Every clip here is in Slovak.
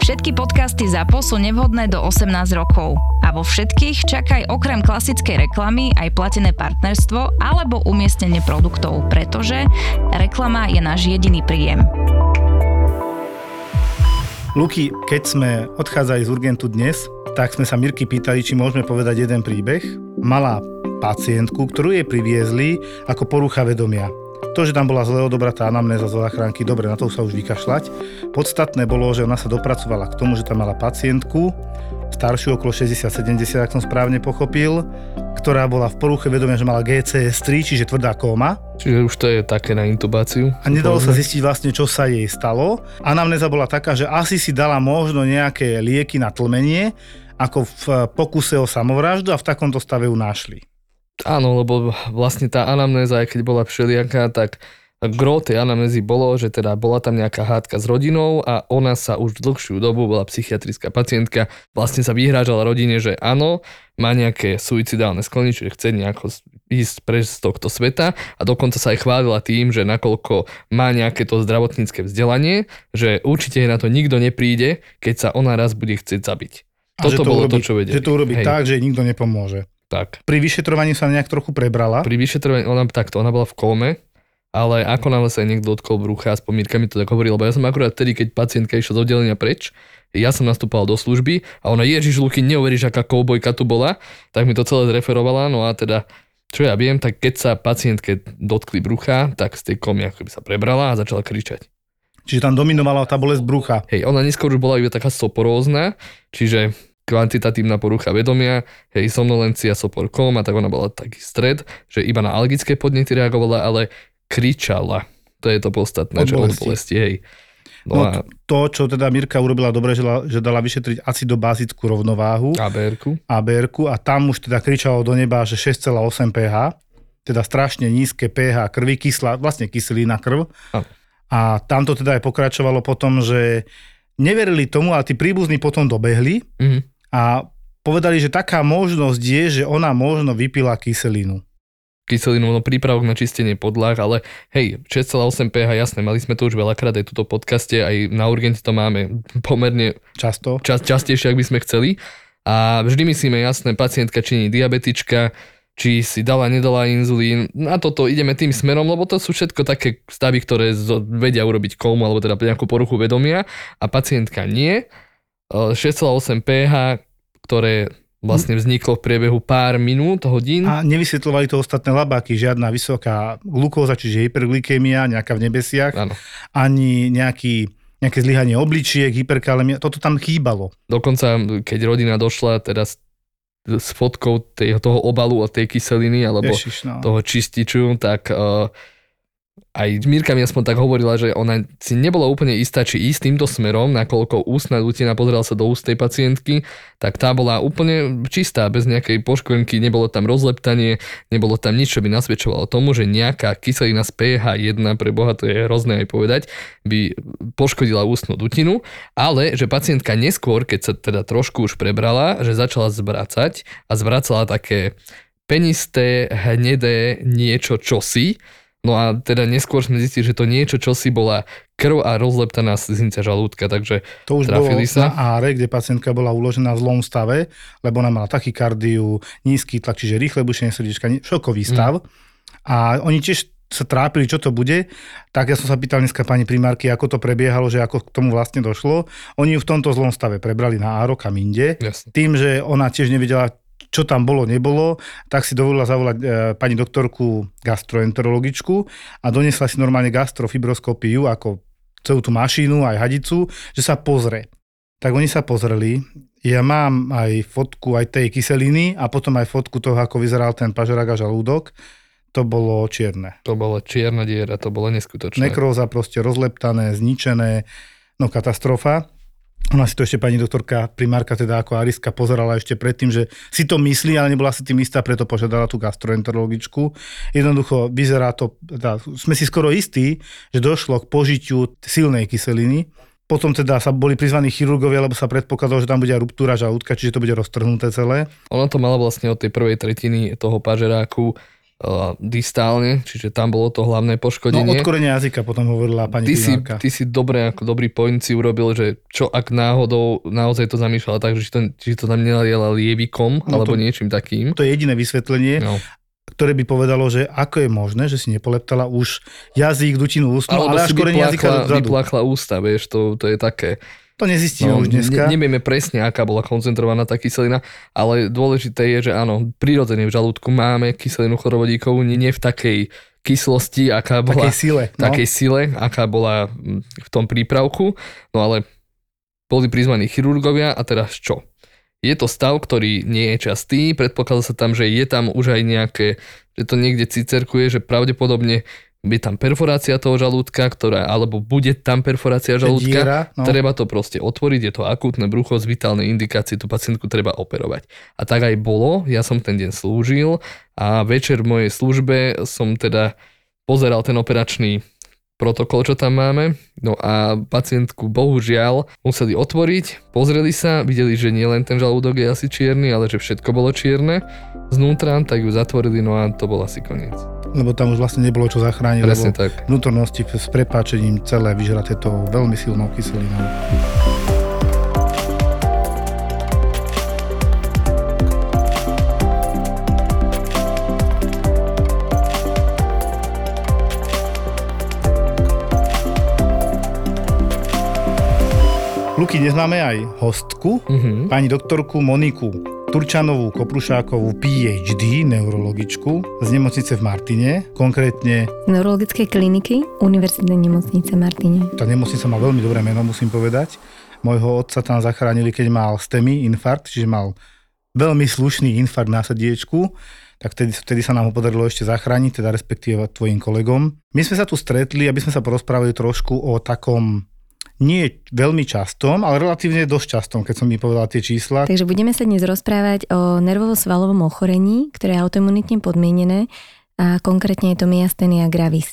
Všetky podcasty ZAPO sú nevhodné do 18 rokov. A vo všetkých čakaj okrem klasickej reklamy aj platené partnerstvo alebo umiestnenie produktov, pretože reklama je náš jediný príjem. Luky, keď sme odchádzali z Urgentu dnes, tak sme sa Mirky pýtali, či môžeme povedať jeden príbeh. Malá pacientku, ktorú jej priviezli ako porucha vedomia. To, že tam bola zle odobratá anamnéza zo záchranky, dobre, na to sa už vykašľať. Podstatné bolo, že ona sa dopracovala k tomu, že tam mala pacientku, staršiu okolo 60-70, ak som správne pochopil, ktorá bola v poruche vedomia, že mala GCS3, čiže tvrdá kóma. Čiže už to je také na intubáciu. A nedalo sa zistiť vlastne, čo sa jej stalo. Anamnéza bola taká, že asi si dala možno nejaké lieky na tlmenie, ako v pokuse o samovraždu a v takomto stave ju našli. Áno, lebo vlastne tá anamnéza, aj keď bola všelijaká, tak gro tej anamnézy bolo, že teda bola tam nejaká hádka s rodinou a ona sa už dlhšiu dobu bola psychiatrická pacientka, vlastne sa vyhrážala rodine, že áno, má nejaké suicidálne sklony, čiže chce nejako ísť preč z tohto sveta a dokonca sa aj chválila tým, že nakoľko má nejaké to zdravotnícke vzdelanie, že určite na to nikto nepríde, keď sa ona raz bude chcieť zabiť. A Toto to bolo urobí, to, čo vedeli. Že to urobí Hej. tak, že nikto nepomôže. Tak. Pri vyšetrovaní sa nejak trochu prebrala. Pri vyšetrovaní, ona takto, ona bola v kóme, ale ako náhle sa niekto dotkol brucha, aspoň Mirka mi to tak hovorila, lebo ja som akurát vtedy, keď pacientka išla z oddelenia preč, ja som nastúpal do služby a ona, Ježiš Luky, neuveríš, aká koubojka tu bola, tak mi to celé zreferovala, no a teda čo ja viem, tak keď sa pacientke dotkli brucha, tak z tej komy ako by sa prebrala a začala kričať. Čiže tam dominovala tá bolesť brucha. Hej, ona neskôr už bola iba taká soporózna, čiže kvantitatívna porucha vedomia, hej, somnolencia, sopor kóma, tak ona bola taký stred, že iba na alergické podnety reagovala, ale kričala. To je to podstatné, Od že od bolesti. bolesti, hej. No, No, a to, čo teda Mirka urobila dobre, že, la- že dala vyšetriť acidobázickú rovnováhu ABR-ku. ABR a tam už teda kričalo do neba, že 6,8 pH, teda strašne nízke pH krvi, kyslá, vlastne kyselina krv. A tam to teda aj pokračovalo potom, že neverili tomu, ale tí príbuzní potom dobehli Mhm. A povedali, že taká možnosť je, že ona možno vypila kyselinu. kyselinu, no prípravok na čistenie podlah, ale hej, 6,8 pH, jasné, mali sme to už veľakrát aj tuto podcaste, aj na urgente to máme pomerne Často. čas, častejšie, ak by sme chceli. A vždy myslíme, jasné, pacientka či nie diabetička, či si dala, nedala inzulín. Na toto ideme tým smerom, lebo to sú všetko také stavy, ktoré vedia urobiť komu, alebo teda nejakú poruchu vedomia a pacientka nie. E, 6,8 pH, ktoré vlastne vzniklo v priebehu pár minút, hodín. A nevysvetľovali to ostatné labáky, žiadna vysoká glukóza, čiže hyperglykémia, nejaká v nebesiach, Áno. ani nejaký, nejaké zlyhanie obličiek, hyperkalemia, toto tam chýbalo. Dokonca, keď rodina došla teda s, s fotkou tej, toho obalu a tej kyseliny, alebo Ježiš, no. toho čističu, tak uh, aj Mirka mi aspoň tak hovorila, že ona si nebola úplne istá, či ísť týmto smerom, nakoľko ústna dutina pozerala sa do úst pacientky, tak tá bola úplne čistá, bez nejakej poškvrnky, nebolo tam rozleptanie, nebolo tam nič, čo by nasvedčovalo tomu, že nejaká kyselina z pH 1, pre Boha to je hrozné aj povedať, by poškodila ústnu dutinu, ale že pacientka neskôr, keď sa teda trošku už prebrala, že začala zvracať a zvracala také penisté, hnedé niečo čosi, No a teda neskôr sme zistili, že to niečo, čo si bola krv a rozleptaná sliznica žalúdka, takže To už Trafili bolo sa. na áre, kde pacientka bola uložená v zlom stave, lebo ona mala tachykardiu, nízky tlak, čiže rýchle bušenie srdiečka, šokový stav. A oni tiež sa trápili, čo to bude. Tak ja som sa pýtal dneska pani primárky, ako to prebiehalo, že ako k tomu vlastne došlo. Oni ju v tomto zlom stave prebrali na áro kam inde. jasne. Tým, že ona tiež nevedela, čo tam bolo, nebolo, tak si dovolila zavolať e, pani doktorku gastroenterologičku a donesla si normálne gastrofibroskopiu ako celú tú mašínu, aj hadicu, že sa pozrie. Tak oni sa pozreli, ja mám aj fotku aj tej kyseliny a potom aj fotku toho, ako vyzeral ten pažerák a žalúdok. To bolo čierne. To bola čierna diera, to bolo neskutočné. Nekróza proste rozleptané, zničené. no katastrofa. Ona si to ešte pani doktorka primárka, teda ako Ariska, pozerala ešte predtým, že si to myslí, ale nebola si tým istá, preto požiadala tú gastroenterologičku. Jednoducho vyzerá to, teda, sme si skoro istí, že došlo k požitiu silnej kyseliny. Potom teda sa boli prizvaní chirurgovia, lebo sa predpokladalo, že tam bude ruptúra žalúdka, čiže to bude roztrhnuté celé. Ona to mala vlastne od tej prvej tretiny toho pažeráku uh, distálne, čiže tam bolo to hlavné No poškodenie. odkorenie jazyka potom hovorila pani ty si, ty si dobre, ako dobrý point si urobil, že čo ak náhodou naozaj to zamýšľala tak, že či to, či to tam nenaliela lievikom No alebo to- niečím takým. To je jediné vysvetlenie, No. ktoré by povedalo, že ako je možné, že si nepoleptala už jazyk, dutinu ústnu, Alebo ale až korenie jazyka dozadu. vypláchla ústa, vieš, to, to je také. To nezistíme No, už dneska. Ne, nevieme presne, aká bola koncentrovaná tá kyselina, ale dôležité je, že áno, prirodzene v žalúdku máme kyselinu chlorovodíkovú, nie, nie v takej kyslosti, aká bola Takej sile. No. takej sile, aká bola mm, v tom prípravku. No ale boli prizvaní chirurgovia a teraz čo? Je to stav, ktorý nie je častý, predpokladá sa tam, že je tam už aj nejaké, že to niekde cicerkuje, že pravdepodobne je tam perforácia toho žalúdka, ktorá, alebo bude tam perforácia žalúdka, Diera, no. treba to proste otvoriť, je to akútne brucho z vitálnej indikácie, tú pacientku treba operovať. A tak aj bolo, ja som ten deň slúžil a večer v mojej službe som teda pozeral ten operačný protokol, čo tam máme. No a pacientku bohužiaľ museli otvoriť, pozreli sa, videli, že nie len ten žalúdok je asi čierny, ale že všetko bolo čierne znútra, tak ju zatvorili, no a to bol asi koniec. Lebo tam už vlastne nebolo čo zachrániť, Presne lebo tak. vnútornosti s prepáčením celé vyžraté to veľmi silnou kyselinou. Luky, dnes máme aj hostku, Mhm. pani doktorku Moniku Turčanovú Koprušákovú PhD, neurologičku z nemocnice v Martine. Konkrétne neurologickej kliniky Univerzitnej nemocnice Martine. tá nemocnica má veľmi dobré meno, musím povedať. Mojho otca tam zachránili, keď mal STEMI, infarkt, čiže mal veľmi slušný infarkt na srdiečku, tak vtedy, vtedy sa nám ho podarilo ešte zachrániť, teda respektíve tvojim kolegom. My sme sa tu stretli, aby sme sa porozprávali trošku o takom nie veľmi častom, ale relatívne dosť častom, keď som mi povedal tie čísla. Takže budeme sa dnes rozprávať o nervovo-svalovom ochorení, ktoré je autoimunitne podmienené a konkrétne je to myastenia gravis.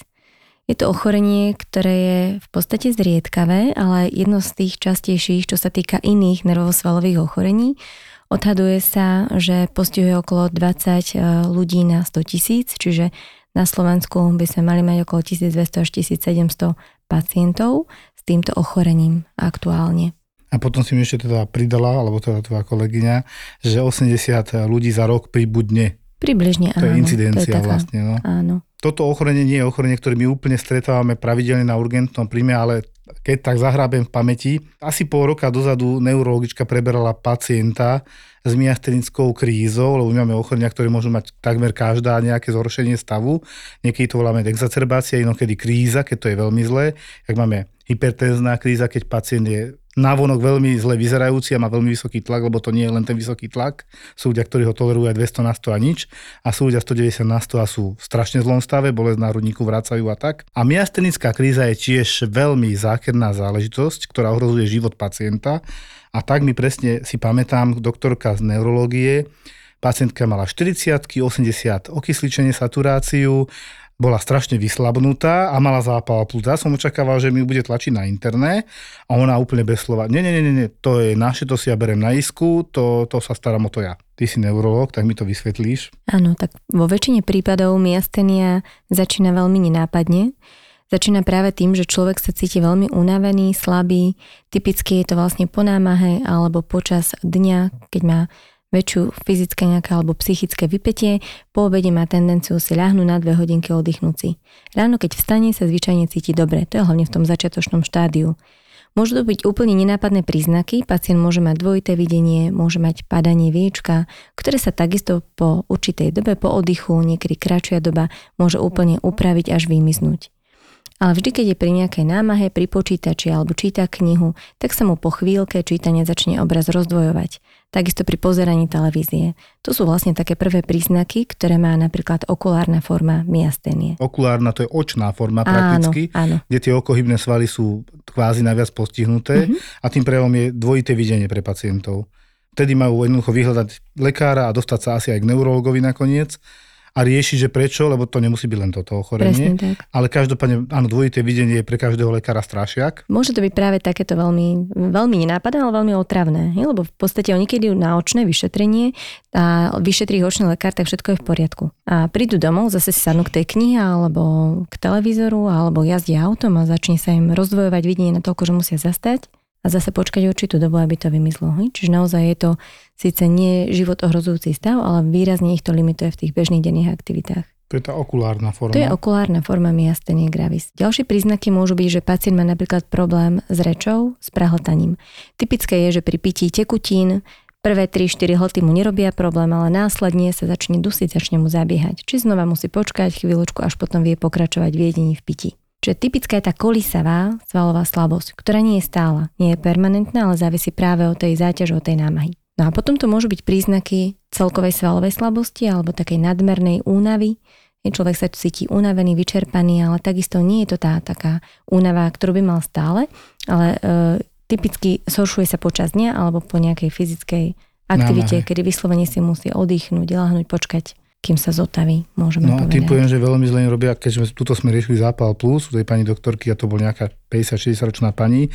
Je to ochorenie, ktoré je v podstate zriedkavé, ale jedno z tých častejších, čo sa týka iných nervosvalových ochorení. Odhaduje sa, že postihuje okolo 20 ľudí na 100 tisíc, čiže na Slovensku by sme mali mať okolo 1200 až 1700 pacientov týmto ochorením aktuálne. A potom si mi ešte teda pridala, alebo teda tvoja kolegyňa, že 80 ľudí za rok pribudne. Približne To áno. je incidencia taká- vlastne. No. Áno. Toto ochorenie nie je ochorenie, ktoré my úplne stretávame pravidelne na urgentnom príjme, ale keď tak zahrábem v pamäti, asi pol roka dozadu neurologička preberala pacienta s myastenickou krízou, lebo my máme ochorenia, ktoré môžu mať takmer každá nejaké zhoršenie stavu. Niekedy to voláme exacerbácia, inokedy kríza, keď to je veľmi zlé. Jak máme hypertenzná kríza, keď pacient je návonok veľmi zle vyzerajúci a má veľmi vysoký tlak, lebo to nie je len ten vysoký tlak. Sú ľudia, ktorí ho tolerujú aj 200 na 100 a nič a sú ľudia 190 na 100 a sú v strašne zlom stave, bolesť na hrudníku vracajú a tak. A myastenická kríza je tiež veľmi zákerná záležitosť, ktorá ohrozuje život pacienta a tak mi presne si pamätám, doktorka z neurológie, pacientka mala 40 80 okysličenie, saturáciu, bola strašne vyslabnutá a mala zápal plúca. Som očakával, že mi bude tlačiť na interné a ona úplne bez slova. Nie, nie, nie, nie, to je naše, to si ja berem na isku, to, to sa starám o to ja. Ty si neurolog, tak mi to vysvetlíš. Áno, tak vo väčšine prípadov miastenia začína veľmi nenápadne. Začína práve tým, že človek sa cíti veľmi unavený, slabý. Typicky je to vlastne po námahe alebo počas dňa, keď má väčšiu fyzické nejaké alebo psychické vypetie, po obede má tendenciu si ľahnúť na dve hodinky oddychnúť si. Ráno, keď vstane, sa zvyčajne cíti dobre, to je hlavne v tom začiatočnom štádiu. Môžu to byť úplne nenápadné príznaky, pacient môže mať dvojité videnie, môže mať padanie viečka, ktoré sa takisto po určitej dobe, po oddychu, niekedy kratšia doba, môže úplne upraviť až vymiznúť. Ale vždy, keď je pri nejakej námahe, pri počítači alebo číta knihu, tak sa mu po chvíľke čítania začne obraz rozdvojovať. Takisto pri pozeraní televízie. To sú vlastne také prvé príznaky, ktoré má napríklad okulárna forma myasténie. Okulárna to je očná forma Áno, prakticky, áno. kde tie okohybné svaly sú kvázi najviac postihnuté Mhm. a tým prejavom je dvojité videnie pre pacientov. Vtedy majú jednoducho vyhľadať lekára a dostať sa asi aj k neurologovi nakoniec a riešiť, že prečo, lebo to nemusí byť len toto ochorenie. Presne tak. Ale každopádne, áno, dvojité videnie je pre každého lekára strašiak. Môže to byť práve takéto veľmi, veľmi nenápadné, ale veľmi otravné. Lebo v podstate oni keď idú na očné vyšetrenie a vyšetrí očný lekár, tak všetko je v poriadku. A prídu domov, zase si sadnú k tej knihe alebo k televízoru alebo jazdia autom a začne sa im rozdvojovať videnie na toľko, že musia zastať a zase počkať určitú dobu, aby to vymizlo. Hej? Čiže naozaj je to síce nie život ohrozujúci stav, ale výrazne ich to limituje v tých bežných denných aktivitách. To je tá okulárna forma. To je okulárna forma myastenie gravis. Ďalšie príznaky môžu byť, že pacient má napríklad problém s rečou, s prehltaním. Typické je, že pri pití tekutín prvé 3-4 hlty mu nerobia problém, ale následne sa začne dusiť, začne mu zabiehať. Či znova musí počkať chvíľočku, až potom vie pokračovať v jedení v pití. Čiže typická je tá kolisavá svalová slabosť, ktorá nie je stála, nie je permanentná, ale závisí práve od tej záťaže, od tej námahy. No a potom to môžu byť príznaky celkovej svalovej slabosti alebo takej nadmernej únavy. Človek sa cíti unavený, vyčerpaný, ale takisto nie je to tá taká únava, ktorú by mal stále, ale e, typicky zhoršuje sa počas dňa alebo po nejakej fyzickej aktivite, Námahe. kedy vyslovene si musí oddychnúť, lahnúť, počkať, kým sa zotaví, môžeme No, povedať. typujem, že veľmi zle robia, keďže tuto sme riešili zápal plus u tej pani doktorky a to bol nejaká 50-60 ročná pani.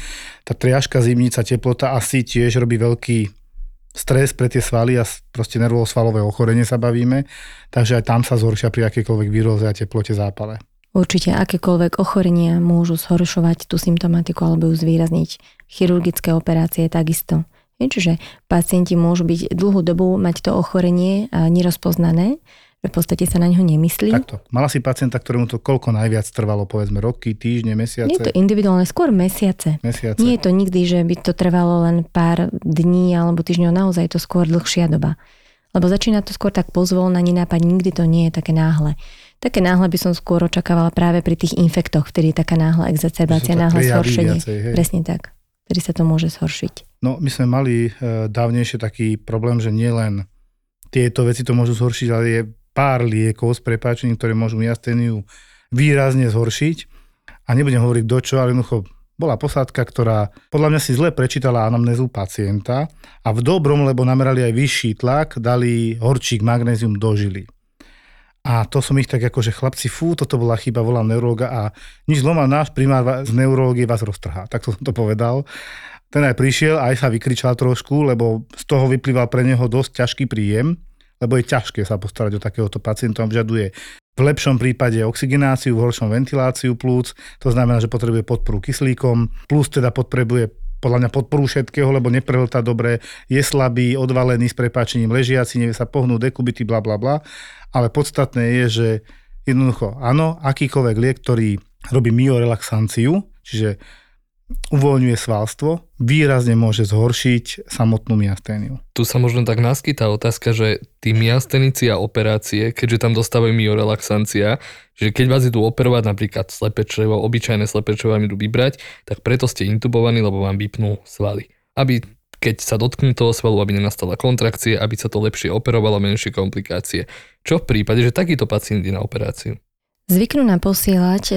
Tá triažka, zimnica, teplota asi tiež robí veľký stres pre tie svaly a proste nervosvalové ochorenie sa bavíme, takže aj tam sa zhoršia pri akékoľvek výroze a teplote zápale. Určite akékoľvek ochorenia môžu zhoršovať tú symptomatiku alebo ju zvýrazniť. Chirurgické operácie takisto. Čiže pacienti môžu byť dlhú dobu mať to ochorenie a nerozpoznané, že v podstate sa na ňo nemyslí. Takto. Mala si pacienta, ktorému to koľko najviac trvalo, povedzme roky, týždne, mesiace? Nie je to individuálne, skôr mesiace. mesiace. Nie je to nikdy, že by to trvalo len pár dní alebo týždňov, naozaj je to skôr dlhšia doba. Lebo začína to skôr tak pozvolna, nenápadne, nikdy to nie je také náhle. Také náhle by som skôr očakávala práve pri tých infektoch, vtedy je taká náhla exacerbácia, náhle zhoršenie. viacej. Presne tak. Vtedy sa to môže zhoršiť. No, my sme mali e, dávnejšie taký problém, že nielen tieto veci to môžu zhoršiť, ale je pár liekov s prepáčením, ktoré môžu myasténiu výrazne zhoršiť. A nebudem hovoriť do čo, ale jednoducho bola posádka, ktorá podľa mňa si zle prečítala anamnézu pacienta a v dobrom, lebo namerali aj vyšší tlak, dali horčík magnézium do žily. A to som ich tak ako, že chlapci, fú, toto bola chyba, volám neurologa a nič zloma, náš primár z neurológie vás roztrhá. Tak som to povedal. Ten aj prišiel, aj sa vykričal trošku, lebo z toho vyplýval pre neho dosť ťažký príjem, lebo je ťažké sa postarať o takéhoto pacienta. On vyžaduje v lepšom prípade oxigenáciu, v horšom ventiláciu plúc, to znamená, že potrebuje podporu kyslíkom, plus teda potrebuje podľa mňa podporu všetkého, lebo neprehltá dobre, je slabý, odvalený s prepáčením, ležiaci, nevie sa pohnúť, dekubity, bla bla bla. Ale podstatné je, že jednoducho, áno, akýkoľvek liek, ktorý robí myorelaxanciu, čiže uvoľňuje svalstvo, výrazne môže zhoršiť samotnú myasténiu. Tu sa možno tak naskytá otázka, že tí myastenici a operácie, keďže tam dostávajú myorelaxancia, že keď vás idú operovať napríklad slepé črevo, obyčajné slepé črevo vám idú vybrať, tak preto ste intubovaní, lebo vám vypnú svaly. Aby keď sa dotknú toho svalu, aby nenastala kontrakcie, aby sa to lepšie operovalo, menšie komplikácie. Čo v prípade, že takýto pacient ide na operáciu? Zvyknú nám posielať e,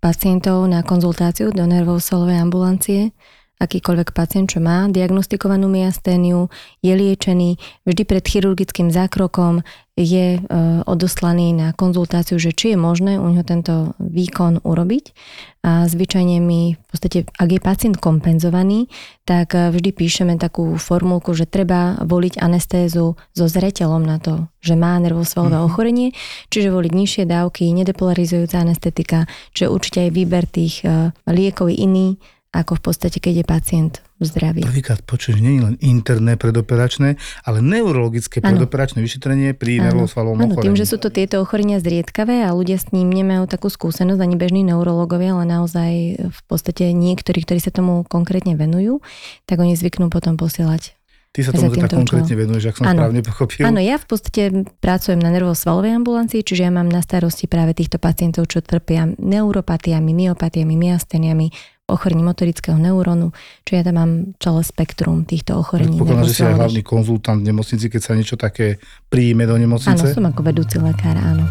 pacientov na konzultáciu do nervov-svalovej ambulancie. Akýkoľvek pacient, čo má diagnostikovanú myasténiu, je liečený, vždy pred chirurgickým zákrokom je e, odoslaný na konzultáciu, že či je možné u neho tento výkon urobiť. A zvyčajne my, v podstate, ak je pacient kompenzovaný, tak e, vždy píšeme takú formulku, že treba voliť anestézu so zreteľom na to, že má nervosvalové ochorenie, čiže voliť nižšie dávky, nedepolarizujúca anestetika, čiže určite aj výber tých e, liekov iný, ako v podstate, keď je pacient zdravý. Prvýkrát počuješ, nie je len interné predoperačné, ale neurologické Áno. predoperačné vyšetrenie pri nervosvalovom ochorení. tým, že sú to tieto ochorenia zriedkavé a ľudia s ním nemajú takú skúsenosť, ani bežní neurologovia, ale naozaj v podstate niektorí, ktorí sa tomu konkrétne venujú, tak oni zvyknú potom posielať. Ty sa tomu týmto konkrétne účelom. venuješ, ak som Áno. správne pochopil. Áno, ja v podstate pracujem na nervosvalovej ambulancii, čiže ja mám na starosti práve týchto pacientov, čo trpia neuropatiami, myopatiami, myasteniami, ochorení motorického neurónu, či ja tam mám celé spektrum týchto ochorení. Predpokladám, že si aj hlavný konzultant v nemocnici, keď sa niečo také príjme do Áno, nemocnice. som ako vedúci lekár, áno.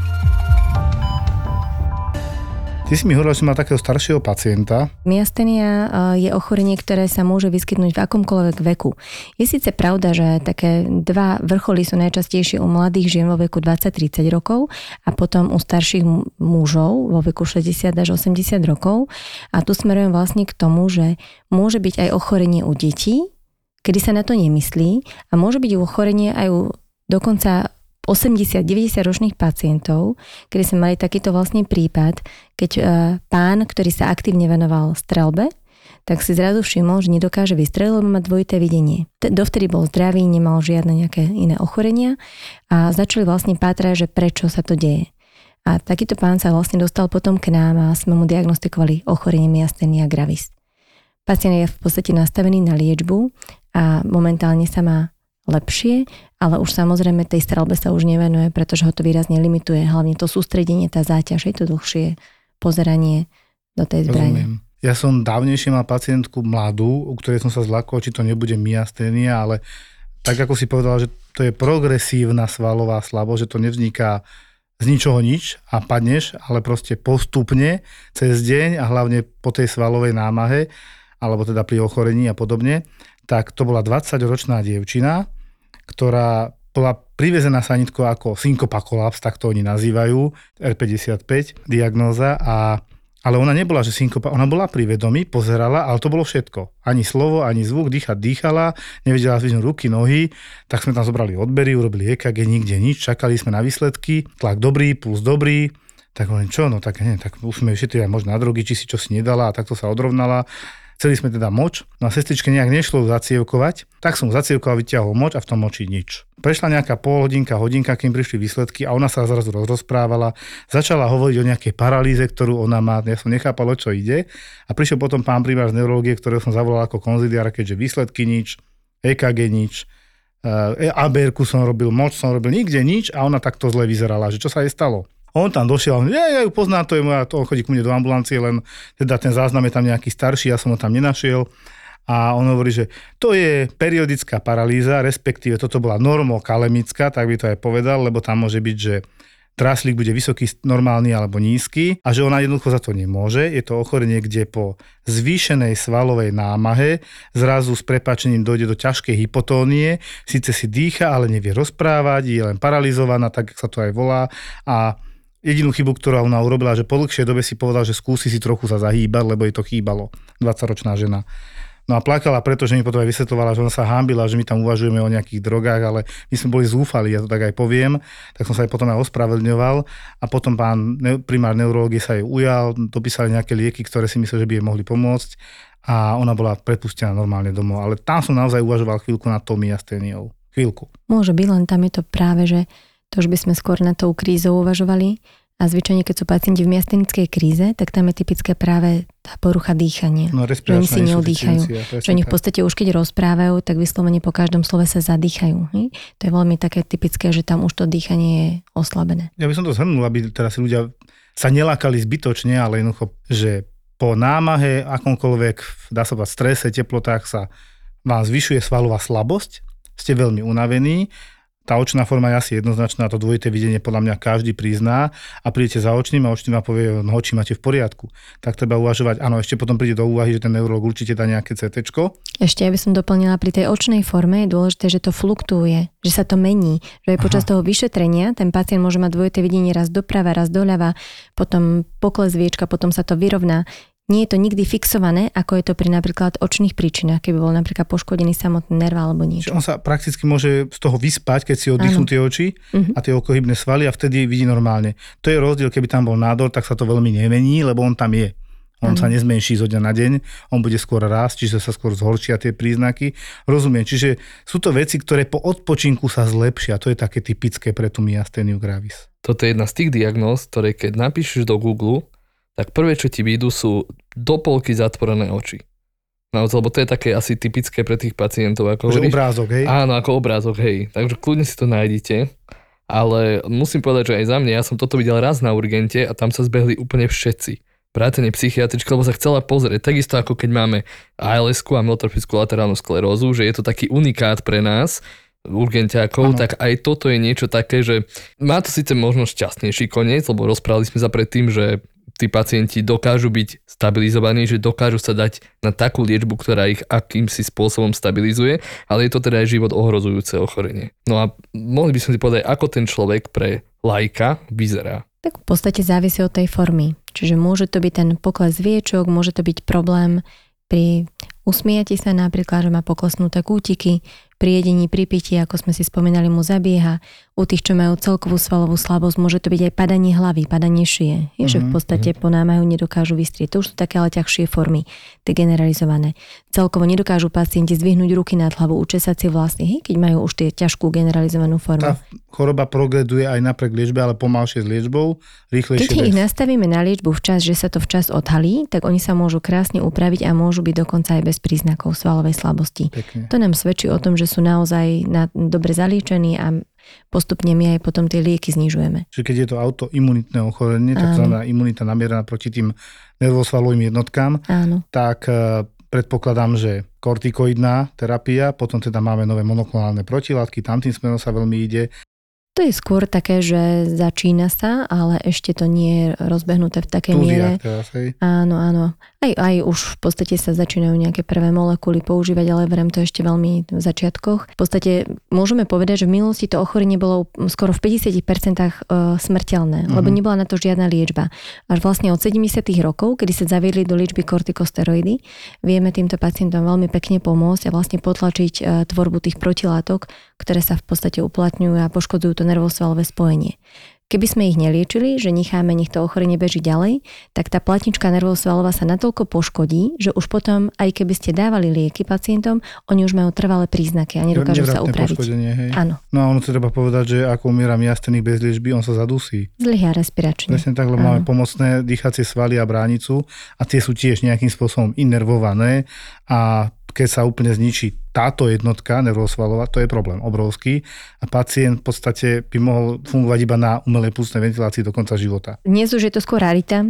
Ty si mi hovoril, že mal takého staršieho pacienta. Miastenia eh, je ochorenie, ktoré sa môže vyskytnúť v akomkoľvek veku. Je síce pravda, že také dva vrcholy sú najčastejšie u mladých žien vo veku 20-30 rokov a potom u starších mu- mužov vo veku 60 až 80 rokov. A tu smerujem vlastne k tomu, že môže byť aj ochorenie u detí, kedy sa na to nemyslí a môže byť ochorenie aj u dokonca 80-90 ročných pacientov, kedy sme mali takýto vlastne prípad, keď e, pán, ktorý sa aktívne venoval strelbe, tak si zrazu všimol, že nedokáže vystreliť, lebo má dvojité videnie. Dovtedy bol zdravý, nemal žiadne nejaké iné ochorenia a začali vlastne pátrať, že prečo sa to deje. A takýto pán sa vlastne dostal potom k nám a sme mu diagnostikovali ochorenie miastenia gravis. Pacient je v podstate nastavený na liečbu a momentálne sa má lepšie, ale už samozrejme tej strelbe sa už nevenuje, pretože ho to výrazne limituje. Hlavne to sústredenie, tá záťaž, je to dlhšie pozeranie do tej zbrane. Ja som dávnejšie mal pacientku mladú, u ktorej som sa zlakol, či to nebude myasténia, ale tak ako si povedala, že to je progresívna svalová slabosť, že to nevzniká z ničoho nič a padneš, ale proste postupne cez deň a hlavne po tej svalovej námahe, alebo teda pri ochorení a podobne, tak to bola 20-ročná dievčina, ktorá bola privezená sanitko ako synkopa kolaps, tak to oni nazývajú, R55 diagnóza a ale ona nebola, že synkopa, ona bola pri vedomí, pozerala, ale to bolo všetko. Ani slovo, ani zvuk, dýchať dýchala, nevedela zvihnúť ruky, nohy, tak sme tam zobrali odbery, urobili EKG, nikde nič, čakali sme na výsledky, tlak dobrý, puls dobrý, tak hovorím, čo, no tak, nie, tak už sme vyšetrili aj možno na drogy, či si čo si nedala a takto sa odrovnala. Chceli sme teda moč, no a sestričke nejak nešlo zacievkovať, tak som zacievkoval, vyťahol moč a v tom moči nič. Prešla nejaká pol hodinka, kým prišli výsledky a ona sa zrazu rozprávala, začala hovoriť o nejakej paralýze, ktorú ona má, ja som nechápal, o čo ide a prišiel potom pán primár z neurologie, ktorého som zavolal ako konziliár, keďže výsledky nič, EKG nič, e, ABR som robil, moč som robil, nikde nič a ona takto zle vyzerala, že čo sa jej stalo. On tam došiel, ja, ja ju poznám, to je moja, to on chodí ku mne do ambulancie, len teda ten záznam je tam nejaký starší, ja som ho tam nenašiel. A on hovorí, že to je periodická paralýza, respektíve toto bola normokalemická, tak by to aj povedal, lebo tam môže byť, že traslík bude vysoký, normálny alebo nízky a že ona jednoducho za to nemôže. Je to ochorenie, kde po zvýšenej svalovej námahe zrazu s prepačením dojde do ťažkej hypotónie, síce si dýcha, ale nevie rozprávať, je len paralizovaná, tak sa to aj volá a jedinú chybu, ktorú ona urobila, že po dlhšej dobe si povedal, že skúsi si trochu sa zahýbať, lebo jej to chýbalo. 20-ročná žena. No a plakala, pretože mi potom aj vysvetlovala, že ona sa hámbila, že my tam uvažujeme o nejakých drogách, ale my sme boli zúfali, ja to tak aj poviem, tak som sa aj potom aj ospravedlňoval a potom pán primár neurológie sa jej ujal, dopísali nejaké lieky, ktoré si myslel, že by jej mohli pomôcť a ona bola prepustená normálne domov. Ale tam som naozaj uvažoval chvíľku nad tou myasténiou. Chvíľku. Môže byť, len tam je to práve, že to už by sme skôr na tou krízou uvažovali. A zvyčajne, keď sú pacienti v miastenickej kríze, tak tam je typické práve tá porucha dýchania. No, oni si neodýchajú. Že oni v podstate už keď rozprávajú, tak vyslovene po každom slove sa zadýchajú. Hej? To je veľmi také typické, že tam už to dýchanie je oslabené. Ja by som to zhrnul, aby teraz ľudia sa nelákali zbytočne, ale jednoducho, že po námahe, akomkoľvek, dá sa povedať, strese, teplotách sa vám zvyšuje svalová slabosť, ste veľmi unavení, tá očná forma je asi jednoznačná, to dvojité videnie podľa mňa každý prizná a prídete za očným a očný vám povie, no oči máte v poriadku. Tak treba uvažovať, áno, ešte potom príde do úvahy, že ten neurolog určite dá nejaké CT. Ešte aby som doplnila, pri tej očnej forme je dôležité, že to fluktuje, že sa to mení, že aj počas toho vyšetrenia ten pacient môže mať dvojité videnie raz doprava, raz doľava, potom pokles viečka, potom sa to vyrovná. Nie je to nikdy fixované, ako je to pri napríklad očných príčinách, keby bol napríklad poškodený samotný nerv alebo niečo. on sa prakticky môže z toho vyspať, keď si oddychnú tie oči Mhm. a tie okohybné svaly a vtedy vidí normálne. To je rozdiel, keby tam bol nádor, tak sa to veľmi nemení, lebo on tam je. On Áno. sa nezmenší zo dňa na deň, on bude skôr rásť, čiže sa skôr zhoršia tie príznaky. Rozumiem, čiže sú to veci, ktoré po odpočinku sa zlepšia. To je také typické pre tú myasténiu gravis. Toto je jedna z tých diagnóz, ktoré keď napíšeš do Google, tak prvé, čo ti výjdu, sú do polky zatvorené oči. No, lebo to je také asi typické pre tých pacientov. Ako Že hovoríš. obrázok, hej? Áno, ako obrázok, hej. Takže kľudne si to nájdete. Ale musím povedať, že aj za mňa, ja som toto videl raz na urgente a tam sa zbehli úplne všetci. vrátane psychiatričky, lebo sa chcela pozrieť, takisto ako keď máme ALS a myotrofickú laterálnu sklerózu, že je to taký unikát pre nás, urgentiakov, tak aj toto je niečo také, že má to síce možno šťastnejší koniec, lebo rozprávali sme sa predtým, že tí pacienti dokážu byť stabilizovaní, že dokážu sa dať na takú liečbu, ktorá ich akýmsi spôsobom stabilizuje, ale je to teda aj život ohrozujúce ochorenie. No a mohli by sme si povedať, ako ten človek pre lajka vyzerá. Tak v podstate závisí od tej formy. Čiže môže to byť ten pokles viečok, môže to byť problém pri usmiati sa napríklad, že má poklesnuté kútiky, pri jedení, pri pití, ako sme si spomínali, mu zabieha. U tých, čo majú celkovú svalovú slabosť, môže to byť aj padanie hlavy, padanie šie. Je, mm-hmm. že v mhm, podstate mhm. ponámajú, nedokážu vystrieť. To už sú také ale ťažšie formy, tie generalizované. Celkovo nedokážu pacienti zdvihnúť ruky nad hlavu, učesať si vlastne, hej, keď majú už tie ťažkú generalizovanú formu. Tá choroba progreduje aj napriek liečbe, ale pomalšie s liečbou, rýchlejšie Keď bez. ich nastavíme na liečbu včas, že sa to včas odhalí, tak oni sa môžu krásne upraviť a môžu byť dokonca aj bez príznakov svalovej slabosti. Pekne. To nám svedčí o tom, že sú naozaj na, dobre zaliečení a postupne my aj potom tie lieky znižujeme. Čiže keď je to autoimunitné ochorenie, tak znamená imunita namieraná proti tým nervosvalovým jednotkám, Áno. tak e, predpokladám, že kortikoidná terapia, potom teda máme nové monoklonálne protilátky, tam tým smerom sa veľmi ide to je skôr také, že začína sa, ale ešte to nie je rozbehnuté v takej miere. Teraz, hej. Áno, áno. Aj, aj už v podstate sa začínajú nejaké prvé molekuly používať, ale verím to ešte veľmi v začiatkoch. V podstate môžeme povedať, že v minulosti to ochorenie bolo skoro v 50% e, smrteľné, mm-hmm. lebo nebola na to žiadna liečba. Až vlastne od 70. rokov, kedy sa zaviedli do liečby kortikosteroidy, vieme týmto pacientom veľmi pekne pomôcť a vlastne potlačiť e, tvorbu tých protilátok, ktoré sa v podstate uplatňujú a poškodzujú to nervosvalové spojenie. Keby sme ich neliečili, že necháme, nech to ochorenie beží ďalej, tak tá platnička nervosvalová sa natoľko poškodí, že už potom, aj keby ste dávali lieky pacientom, oni už majú trvalé príznaky a nedokážu sa upraviť. Hej. Áno. No a ono treba povedať, že ako umiera miastených bez liečby, on sa zadusí. Zlyhá respiračne. Presne tak, lebo máme pomocné dýchacie svaly a bránicu a tie sú tiež nejakým spôsobom inervované a keď sa úplne zničí táto jednotka nervosvalová, to je problém obrovský a pacient v podstate by mohol fungovať iba na umelej pustnej ventilácii do konca života. Dnes už je to skôr rarita, e,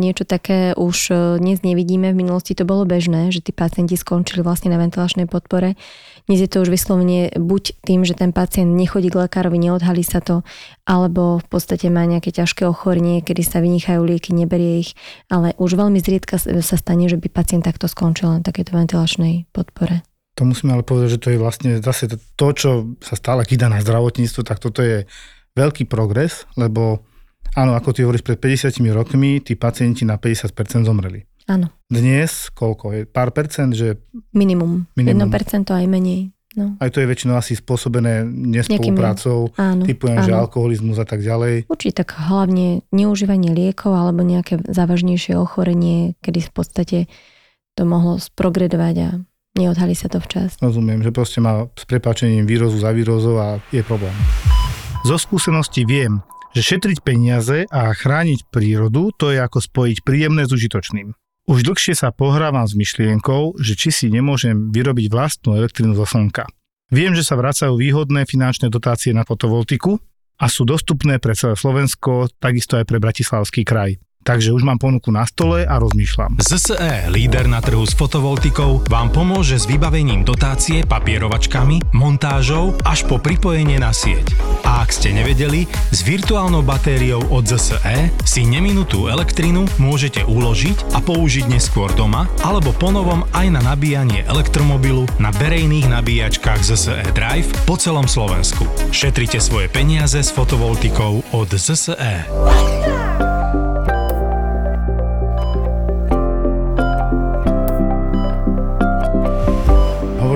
niečo také už e, dnes nevidíme, v minulosti to bolo bežné, že tí pacienti skončili vlastne na ventilačnej podpore. Dnes je to už vyslovene buď tým, že ten pacient nechodí k lekárovi, neodhalí sa to, alebo v podstate má nejaké ťažké ochorenie, kedy sa vynichajú lieky, neberie ich, ale už veľmi zriedka sa stane, že by pacient takto skončil na takéto ventilačnej podpore. To musíme ale povedať, že to je vlastne zase to, čo sa stále kýda na zdravotníctvo, tak toto je veľký progres, lebo áno, ako ty hovoríš, pred 50 rokmi tí pacienti na 50% zomreli. Áno. Dnes koľko? Je pár percent, že... Minimum. Minimum. 1% aj menej. No. Aj to je väčšinou asi spôsobené nespoluprácou, typujem, áno. že alkoholizmus a tak ďalej. Určite tak hlavne neužívanie liekov alebo nejaké závažnejšie ochorenie, kedy v podstate to mohlo sprogredovať a neodhalí sa to včas. Rozumiem, že proste má s prepáčením výrozu za výrozou a je problém. Zo skúsenosti viem, že šetriť peniaze a chrániť prírodu to je ako spojiť príjemné s užitočným. Už dlhšie sa pohrávam s myšlienkou, že či si nemôžem vyrobiť vlastnú elektrinu zo slnka. Viem, že sa vracajú výhodné finančné dotácie na fotovoltiku a sú dostupné pre celé Slovensko, takisto aj pre Bratislavský kraj. Takže už mám ponuku na stole a rozmýšľam. ZSE, líder na trhu s fotovoltikou, vám pomôže s vybavením dotácie papierovačkami, montážou až po pripojenie na sieť. A ak ste nevedeli, s virtuálnou batériou od ZSE si neminutú elektrinu môžete uložiť a použiť neskôr doma alebo ponovom aj na nabíjanie elektromobilu na verejných nabíjačkách ZSE Drive po celom Slovensku. Šetrite svoje peniaze s fotovoltikou od ZSE.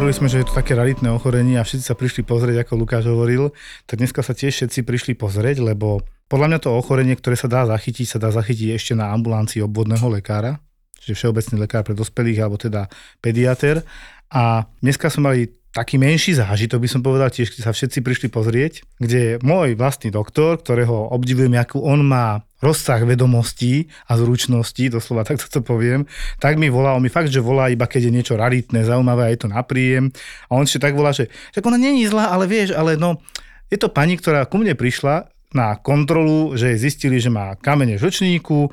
Hovorili sme, že je to také raritné ochorenie a všetci sa prišli pozrieť, ako Lukáš hovoril, tak dneska sa tiež všetci prišli pozrieť, lebo podľa mňa to ochorenie, ktoré sa dá zachytiť, sa dá zachytiť ešte na ambulancii obvodného lekára, čiže všeobecný lekár pre dospelých, alebo teda pediater. A dneska sme mali taký menší zážitok, by som povedal, tiež sa všetci prišli pozrieť, kde môj vlastný doktor, ktorého obdivujem, akú on má rozsah vedomostí a zručností, doslova takto to poviem, tak mi volá, on mi fakt, že volá iba keď je niečo raritné, zaujímavé a je to na príjem. A on ešte tak volá, že, že ona není zlá, ale vieš, ale no, je to pani, ktorá ku mne prišla na kontrolu, že zistili, že má kamene žlčníku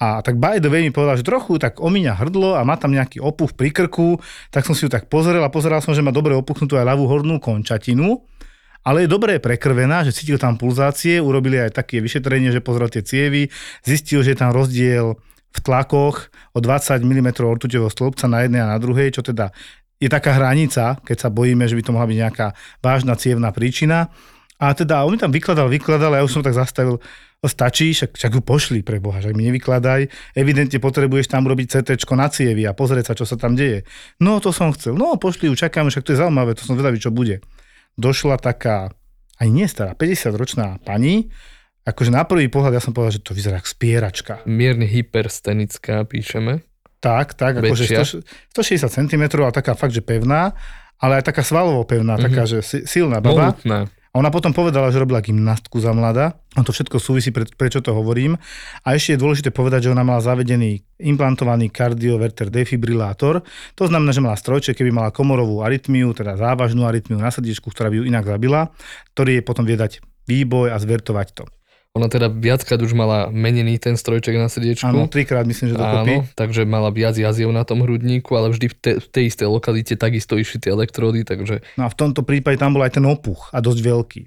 A tak by the way mi povedal, že trochu tak omíňa hrdlo a má tam nejaký opuch pri krku, tak som si ju tak pozrel a pozeral som, že má dobre opuchnutú aj ľavú hornú končatinu, ale je dobre prekrvená, že cítil tam pulzácie, urobili aj také vyšetrenie, že pozrel tie cievy, zistil, že je tam rozdiel v tlakoch o 20 mm ortuťového stĺpca na jednej a na druhej, čo teda je taká hranica, keď sa bojíme, že by to mohla byť nejaká vážna cievná príčina. A teda on mi tam vykladal, vykladal a ja už som tak zastavil, stačí, však, však ju pošli pre Boha, že mi nevykladaj. Evidentne potrebuješ tam robiť CT na cievy a pozrieť sa, čo sa tam deje. No to som chcel. No pošli ju, čakám, však to je zaujímavé, to som zvedavý, čo bude. Došla taká, aj nie stará, 50-ročná pani, akože na prvý pohľad ja som povedal, že to vyzerá ako spieračka. Mierne hyperstenická píšeme. Tak, tak, akože 160 cm a taká fakt, že pevná, ale aj taká svalovo pevná, mm-hmm. taká, že silná baba. Mohutná. A ona potom povedala, že robila gymnastku za mladá. A to všetko súvisí, pre, prečo to hovorím. A ešte je dôležité povedať, že ona mala zavedený implantovaný kardioverter defibrilátor. To znamená, že mala strojček, keby mala komorovú arytmiu, teda závažnú arytmiu na srdiečku, ktorá by ju inak zabila, ktorý je potom viedať výboj a zvertovať to. Ona teda viackrát už mala menený ten strojček na srdiečku. Áno, trikrát myslím, že dokopy. Áno, takže mala viac jaziev na tom hrudníku, ale vždy v, te, v tej istej lokalite takisto išli tie elektródy, takže... No a v tomto prípade tam bol aj ten opuch a dosť veľký.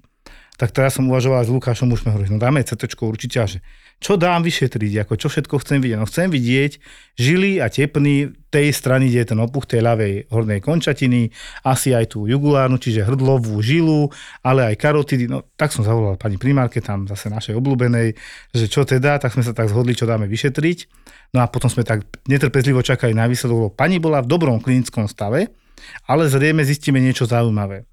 Tak teraz som uvažoval s Lukášom, už sme hovorili, no dáme CT určite, že čo dám vyšetriť, ako čo všetko chcem vidieť. No chcem vidieť žily a tepny tej strany, kde je ten opuch tej ľavej hornej končatiny, asi aj tú jugulárnu, čiže hrdlovú žilu, ale aj karotidy. No tak som zavolal pani primárke, tam zase našej obľúbenej, že čo teda, tak sme sa tak zhodli, čo dáme vyšetriť. No a potom sme tak netrpezlivo čakali na výsledok, lebo pani bola v dobrom klinickom stave, ale zrejme zistíme niečo zaujímavé.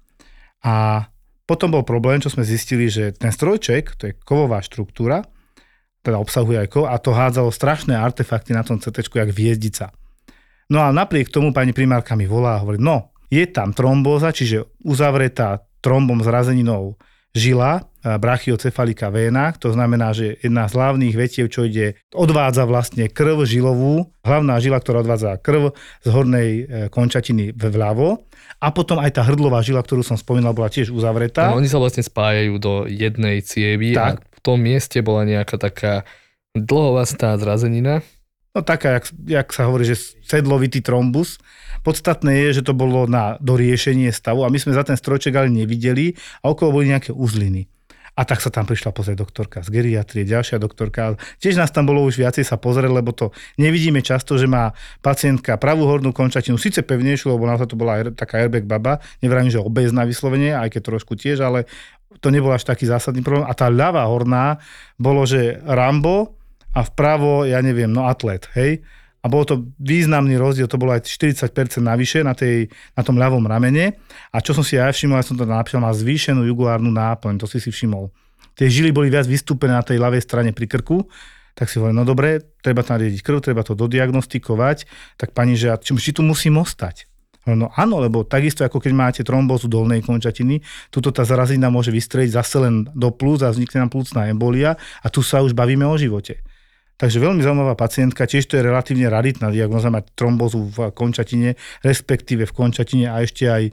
A potom bol problém, čo sme zistili, že ten strojček, to je kovová štruktúra, teda obsahuje aj kov a to hádzalo strašné artefakty na tom CT, jak viezdica. No a napriek tomu pani primárka mi volá a hovorí, no, je tam trombóza, čiže uzavretá trombom zrazeninou žila, brachiocefalika véna, to znamená, že jedna z hlavných vetiev, čo ide, odvádza vlastne krv žilovú, hlavná žila, ktorá odvádza krv z hornej e, končatiny vľavo a potom aj tá hrdlová žila, ktorú som spomínal, bola tiež uzavretá. No, oni sa vlastne spájajú do jednej cievy tak. a tom mieste bola nejaká taká dlhovastá zrazenina. No taká, jak, jak sa hovorí, že sedlovitý trombus. Podstatné je, že to bolo na doriešenie stavu a my sme za ten strojček ale nevideli a okolo boli nejaké uzliny. A tak sa tam prišla pozrieť doktorka z geriatrie, ďalšia doktorka. Tiež nás tam bolo už viacej sa pozrieť, lebo to nevidíme často, že má pacientka pravú hornú končatinu, síce pevnejšiu, lebo naozaj to bola taká airbag baba, nevrajím, že obezná vyslovene, aj keď trošku tiež, ale to nebol až taký zásadný problém. A tá ľavá horná bolo, že Rambo a vpravo, ja neviem, no atlet, hej. A bolo to významný rozdiel, to bolo aj 40% navyše na, tej, na tom ľavom ramene. A čo som si aj všimol, ja som to napísal, má zvýšenú jugulárnu náplň, to si si všimol. Tie žily boli viac vystúpené na tej ľavej strane pri krku, tak si hovorím, no dobre, treba tam riediť krv, treba to dodiagnostikovať, tak pani, že či, či tu musím ostať? No áno, lebo takisto ako keď máte trombózu dolnej končatiny, tuto tá zarazina môže vystreliť zase len do plúc a vznikne nám plúcná embolia a tu sa už bavíme o živote. Takže veľmi zaujímavá pacientka, tiež to je relatívne raditná diagnoza mať trombózu v končatine, respektíve v končatine a ešte aj e,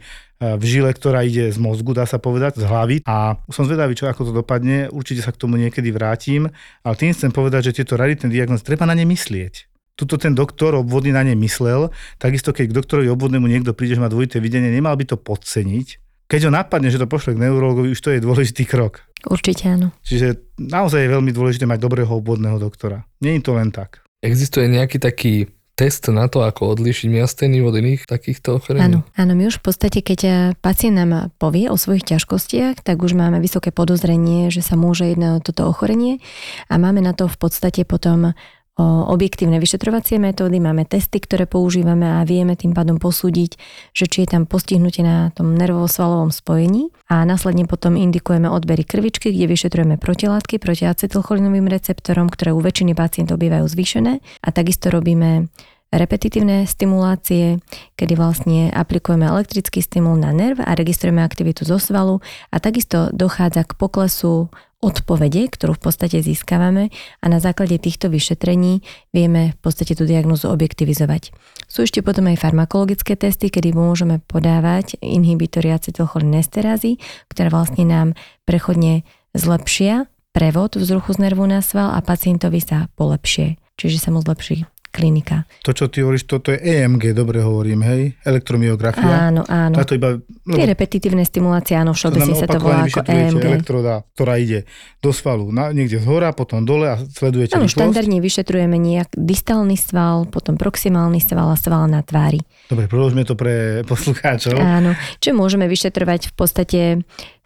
v žile, ktorá ide z mozgu, dá sa povedať, z hlavy. A som zvedavý, čo ako to dopadne, určite sa k tomu niekedy vrátim, ale tým chcem povedať, že tieto raditné diagnózy, treba na ne myslieť tuto ten doktor obvodný na ne myslel, takisto keď k doktorovi obvodnému niekto príde, že má dvojité videnie, nemal by to podceniť. Keď ho napadne, že to pošle k neurologovi, už to je dôležitý krok. Určite áno. Čiže naozaj je veľmi dôležité mať dobrého obvodného doktora. Není to len tak. Existuje nejaký taký test na to, ako odlišiť miasteny od iných takýchto ochorení? Áno, áno, my už v podstate, keď eh, pacient nám povie o svojich ťažkostiach, tak už máme vysoké podozrenie, že sa môže jednať o toto ochorenie a máme na to v podstate potom objektívne vyšetrovacie metódy, máme testy, ktoré používame a vieme tým pádom posúdiť, že či je tam postihnutie na tom nervovo-svalovom spojení. A následne potom indikujeme odbery krvičky, kde vyšetrujeme protilátky proti acetylcholinovým receptorom, ktoré u väčšiny pacientov bývajú zvýšené. A takisto robíme repetitívne stimulácie, kedy vlastne aplikujeme elektrický stimul na nerv a registrujeme aktivitu zo svalu. A takisto dochádza k poklesu odpovede, ktorú v podstate získavame a na základe týchto vyšetrení vieme v podstate tú diagnozu objektivizovať. Sú ešte potom aj farmakologické testy, kedy môžeme podávať inhibitory acetylcholinesterasy, ktoré vlastne nám prechodne zlepšia prevod vzruchu z nervu na sval a pacientovi sa polepšie čiže sa mu zlepší klinika. To, čo ty hovoríš, toto je EMG, dobre hovorím, hej? Elektromyografia. Áno, áno. Táto iba, Tie repetitívne stimulácie, áno, všeobecne sa to volá ako EMG. elektroda, ktorá ide do svalu, na, niekde z hora, potom dole a sledujete Áno, štandardne vyšetrujeme nejak distálny sval, potom proximálny sval a sval na tvári. Dobre, preložme to pre poslucháčov. Áno, čiže môžeme vyšetrovať v podstate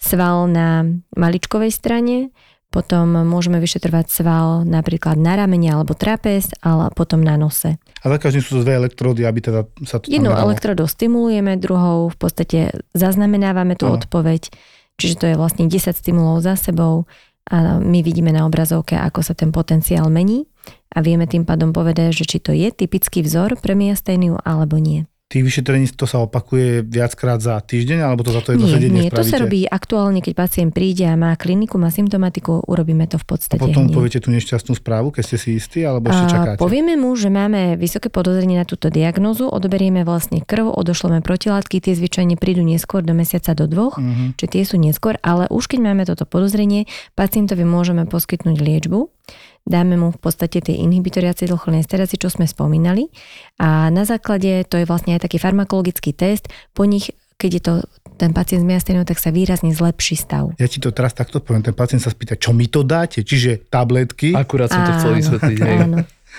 sval na maličkovej strane, potom môžeme vyšetrovať sval napríklad na ramene alebo trapez, ale potom na nose. A za každým sú to dve elektródy, aby teda sa to Jednou elektrodou stimulujeme, druhou v podstate zaznamenávame tú Áno. odpoveď, čiže to je vlastne 10 stimulov za sebou a my vidíme na obrazovke, ako sa ten potenciál mení a vieme tým pádom povedať, že či to je typický vzor pre miasténiu alebo nie. Tých vyšetrení to sa opakuje viackrát za týždeň, alebo to za to jedno Nie, sedenie nie, to spravíte? sa robí aktuálne, keď pacient príde a má kliniku, má symptomatiku, urobíme to v A podstate potom hneď. poviete tú nešťastnú správu, keď ste si istí, alebo ešte A čakáte? povieme mu, že máme vysoké podozrenie na túto diagnózu, odoberieme vlastne krv, odošleme protilátky, tie zvyčajne prídu neskôr do mesiaca do dvoch, Mhm. čiže tie sú neskôr, ale už keď máme toto podozrenie, pacientovi môžeme poskytnť liečbu, dáme mu v podstate tie inhibitory acetylcholínej esterázy, čo sme spomínali a na základe, to je vlastne aj taký farmakologický test, po nich, keď je to ten pacient s myasténiou, tak sa výrazne zlepší stav. Ja ti to teraz takto poviem, ten pacient sa spýta, čo mi to dáte? Čiže tabletky, Akurát som to chcel Áno, vysvetliť. Hej.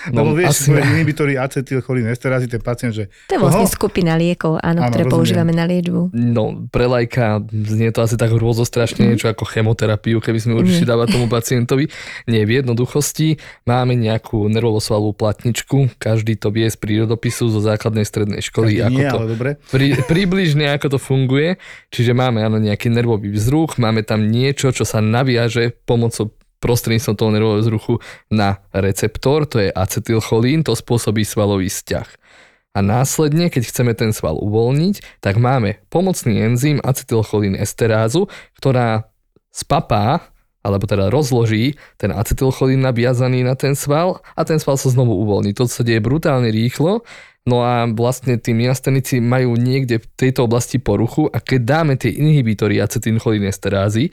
Áno. lebo No, vieš, asi- inhibitory acetylcholín esterázy, ten pacient, že To je vlastne Oho. skupina liekov, áno, Áno, ktoré rozumiem. používame na liečbu. No, pre lajka znie to asi tak hrôzostrašne, Mhm. niečo ako chemoterapiu, keby sme určite dávať tomu pacientovi. Nie, v jednoduchosti máme nejakú nervovosvalovú platničku, každý to vie z prírodopisu zo základnej strednej školy, každý ako nie, to ale dobre. pri, približne ako to funguje. Čiže máme áno, nejaký nervový vzruch, máme tam niečo, čo sa naviaže pomocou prostredníctvom toho nervového vzruchu na receptor, to je acetylcholín, to spôsobí svalový vzťah. A následne, keď chceme ten sval uvoľniť, tak máme pomocný enzym acetylcholín esterázu, ktorá spapá alebo teda rozloží ten acetylcholín naviazaný na ten sval a ten sval sa znovu uvoľní. To sa deje brutálne rýchlo, no a vlastne tí miastenici majú niekde v tejto oblasti poruchu a keď dáme tie inhibitory acetylcholín esterázy,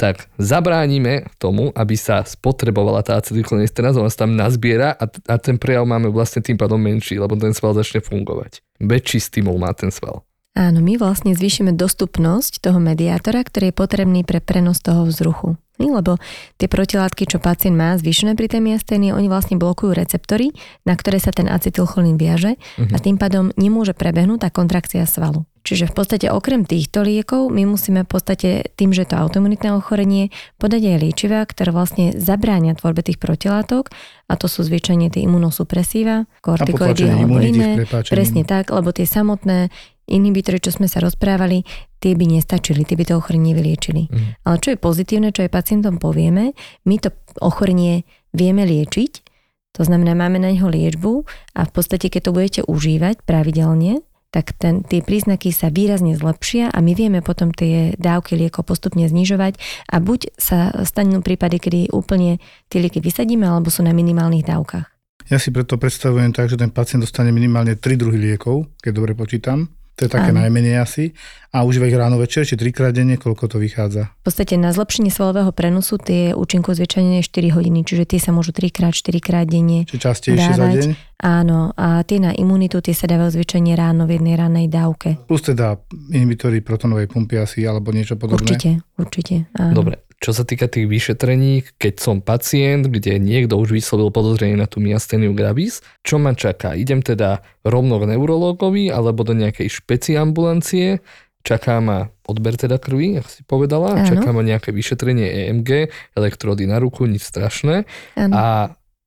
tak zabránime tomu, aby sa spotrebovala tá acetylcholín esteráza, ona sa tam nazbiera a, a ten prejav máme vlastne tým pádom menší, lebo ten sval začne fungovať. Väčší stimul má ten sval. Áno, my vlastne zvýšime dostupnosť toho mediátora, ktorý je potrebný pre prenos toho vzruchu. Lebo tie protilátky, čo pacient má zvýšené pri tej miasténii, oni vlastne blokujú receptory, na ktoré sa ten acetylcholín viaže a tým pádom nemôže prebehnúť tá kontrakcia svalu. Čiže v podstate okrem týchto liekov my musíme v podstate tým, že je to autoimunitné ochorenie, podať aj liečivá, ktoré vlastne zabránia tvorbe tých protilátok a to sú zvyčajne tie imunosupresíva, kortikoidy alebo iné. Presne tak, lebo tie samotné inhibitory, čo sme sa rozprávali, tie by nestačili, tie by to ochorenie nevyliečili. Mhm. Ale čo je pozitívne, čo aj pacientom povieme, my to ochorenie vieme liečiť, to znamená, máme na neho liečbu a v podstate, keď to budete užívať pravidelne, tak ten, tie príznaky sa výrazne zlepšia a my vieme potom tie dávky liekov postupne znižovať a buď sa stanú prípady, kedy úplne tie lieky vysadíme, alebo sú na minimálnych dávkach. Ja si preto predstavujem tak, že ten pacient dostane minimálne 3 druhy liekov, keď dobre počítam. To je také Áno. najmenej asi. A užíva ich ráno večer, či trikrát denne, koľko to vychádza. V podstate na zlepšenie svalového prenosu tie účinkujú zvyčajne 4 hodiny, čiže tie sa môžu 3 krát, 4 krát denne. Či častejšie za Dávať. deň. Áno, a tie na imunitu, tie sa dávajú zvyčajne ráno v jednej rannej dávke. Plus teda inhibitory protonovej pumpy asi, alebo niečo podobné. Určite, určite. Áno. Dobre, čo sa týka tých vyšetrení, keď som pacient, kde niekto už vyslovil podozrenie na tú miasteniu gravis, čo ma čaká? Idem teda rovno k neurológovi alebo do nejakej špeciambulancie, čaká ma odber teda krvi, ako si povedala, Áno. čaká ma nejaké vyšetrenie EMG, elektrody na ruku, nič strašné. Áno. A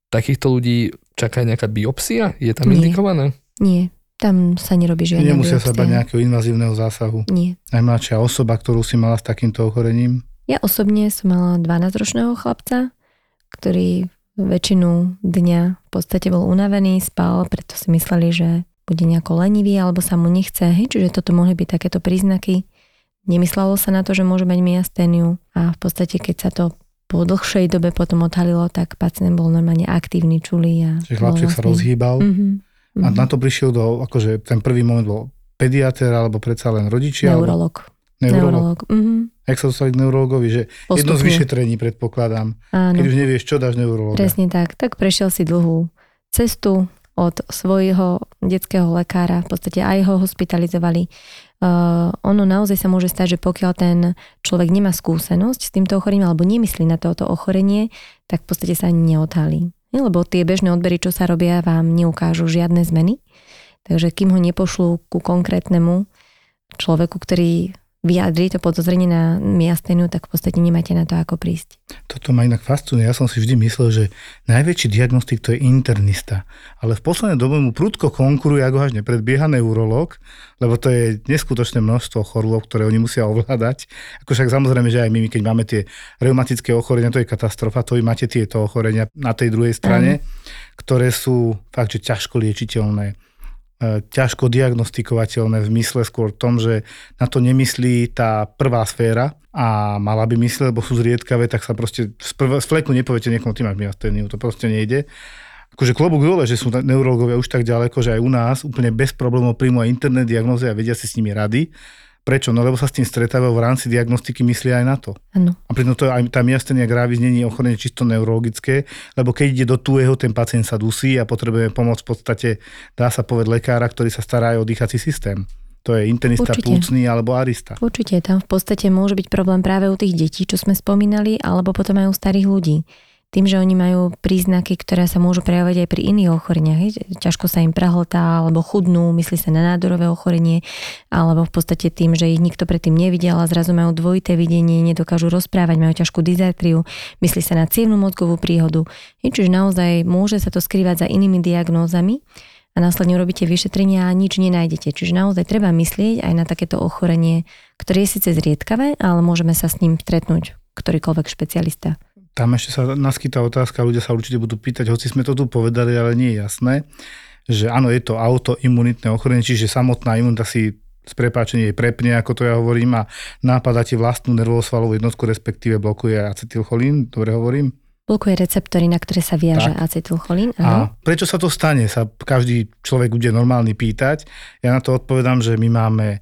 takýchto ľudí čaká nejaká biopsia? Je tam Nie. indikované? Nie, tam sa nerobí žiadna Nemusia sa biopsia. bať nejakého invazívneho zásahu. Nie. Najmladšia osoba, ktorú si mala s takýmto ochorením. Ja osobne som mala 12-ročného chlapca, ktorý väčšinu dňa v podstate bol unavený, spal, preto si mysleli, že bude nejako lenivý alebo sa mu nechce. Hej, čiže toto mohli byť takéto príznaky. Nemyslelo sa na to, že môže mať myasténiu a v podstate keď sa to po dlhšej dobe potom odhalilo, tak pacient bol normálne aktívny, čulý. A Že bol chlapček sa rozhýbal. Mhm, A mhm. na to prišiel do, akože ten prvý moment bol pediatér, alebo predsa len rodičia. alebo Neurolog. Neurolog. Neurolog. Mhm. Jak sa dostali k neurologovi, že jedno z Postupne. vyšetrení predpokladám. Áno. Keď už nevieš, čo dáš neurologa. Presne tak. Tak prešiel si dlhú cestu od svojho detského lekára, v podstate aj ho hospitalizovali. Uh, ono naozaj sa môže stať, že pokiaľ ten človek nemá skúsenosť s týmto ochorením alebo nemyslí na toto ochorenie, tak v podstate sa ani neodhalí. Lebo tie bežné odbery, čo sa robia, vám neukážu žiadne zmeny. Takže kým ho nepošlú ku konkrétnemu človeku, ktorý vyjadri to podozrenie na miasteniu, tak v podstate nemáte na to ako prísť. Toto ma inak fascinuje. Ja som si vždy myslel, že najväčší diagnostik to je internista. Ale v poslednej dobe mu prudko konkuruje, ako až nepredbieha neurolog, lebo to je neskutočné množstvo chorôb, ktoré oni musia ovládať. Ako však samozrejme, že aj my, keď máme tie reumatické ochorenia, to je katastrofa, to vy máte tieto ochorenia na tej druhej strane, mm. ktoré sú fakt, že ťažko liečiteľné ťažko diagnostikovateľné v mysle skôr v tom, že na to nemyslí tá prvá sféra a mala by mysleť, lebo sú zriedkavé, tak sa proste z, prv, z fleku nepoviete niekomu, ty máš myasténiu, to proste nejde. Akože klobúk dole, že sú neurologovia už tak ďaleko, že aj u nás úplne bez problémov príjmu aj internet diagnozy a vedia si s nimi rady Prečo? No lebo sa s tým stretávajú v rámci diagnostiky, myslia aj na to. Ano. A preto to aj tá miastenia gravis není ochorenie čisto neurologické, lebo keď ide do tuého, ten pacient sa dusí a potrebujeme pomoc v podstate, dá sa povedať, lekára, ktorý sa stará aj o dýchací systém. To je internista Určite. plúcný alebo arista. Určite, tam v podstate môže byť problém práve u tých detí, čo sme spomínali, alebo potom aj u starých ľudí tým, že oni majú príznaky, ktoré sa môžu prejavovať aj pri iných ochoreniach. Ťažko sa im prahltá alebo chudnú, myslí sa na nádorové ochorenie, alebo v podstate tým, že ich nikto predtým nevidel a zrazu majú dvojité videnie, nedokážu rozprávať, majú ťažkú dizartriu, myslí sa na cievnú mozgovú príhodu. Čiže naozaj môže sa to skrývať za inými diagnózami a následne urobíte vyšetrenia a nič nenájdete. Čiže naozaj treba myslieť aj na takéto ochorenie, ktoré je síce zriedkavé, ale môžeme sa s ním stretnúť ktorýkoľvek špecialista. Tam ešte sa naskytá otázka, ľudia sa určite budú pýtať, hoci sme to tu povedali, ale nie je jasné, že áno, je to autoimunitné ochorenie, čiže samotná imunita si s prepáčením prepne, ako to ja hovorím, a nápada ti vlastnú nervovosvalovú jednotku, respektíve blokuje acetylcholín, dobre hovorím? Blokuje receptory, na ktoré sa viaže tak. acetylcholín. A prečo sa to stane, sa každý človek bude normálny pýtať. Ja na to odpovedám, že my máme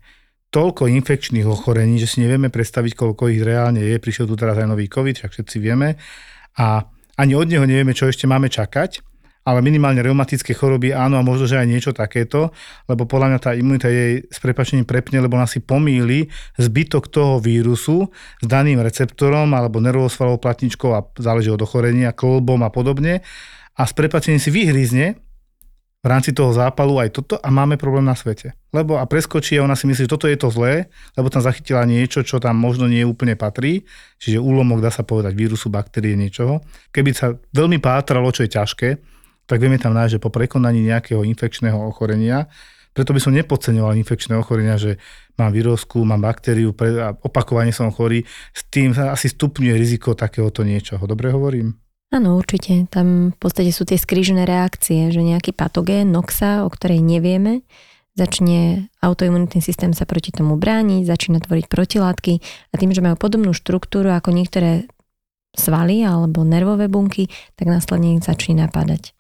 toľko infekčných ochorení, že si nevieme predstaviť, koľko ich reálne je. Prišiel tu teraz aj nový COVID, však všetci vieme. A ani od neho nevieme, čo ešte máme čakať, ale minimálne reumatické choroby áno a možno, že aj niečo takéto, lebo podľa mňa tá imunita jej s prepačením prepne, lebo nás si pomýli zbytok toho vírusu s daným receptorom alebo nervosvalovou platničkou a záleží od ochorenia, klbom a podobne a s prepačením si vyhrízne v rámci toho zápalu aj toto a máme problém na svete. Lebo a preskočí a ona si myslí, že toto je to zlé, lebo tam zachytila niečo, čo tam možno nie úplne patrí, čiže úlomok, dá sa povedať, vírusu, baktérie, niečoho. Keby sa veľmi pátralo, čo je ťažké, tak vieme tam nájsť, že po prekonaní nejakého infekčného ochorenia, preto by som nepodceňoval infekčné ochorenia, že mám vírusku, mám baktériu a opakovane som chorý, s tým asi stupňuje riziko takéhoto niečoho. Dobre hovorím? Áno, určite. Tam v podstate sú tie skrížené reakcie, že nejaký patogén, noxa, o ktorej nevieme, začne autoimunitný systém sa proti tomu brániť, začína tvoriť protilátky a tým, že majú podobnú štruktúru ako niektoré svaly alebo nervové bunky, tak následne ich začne napadať.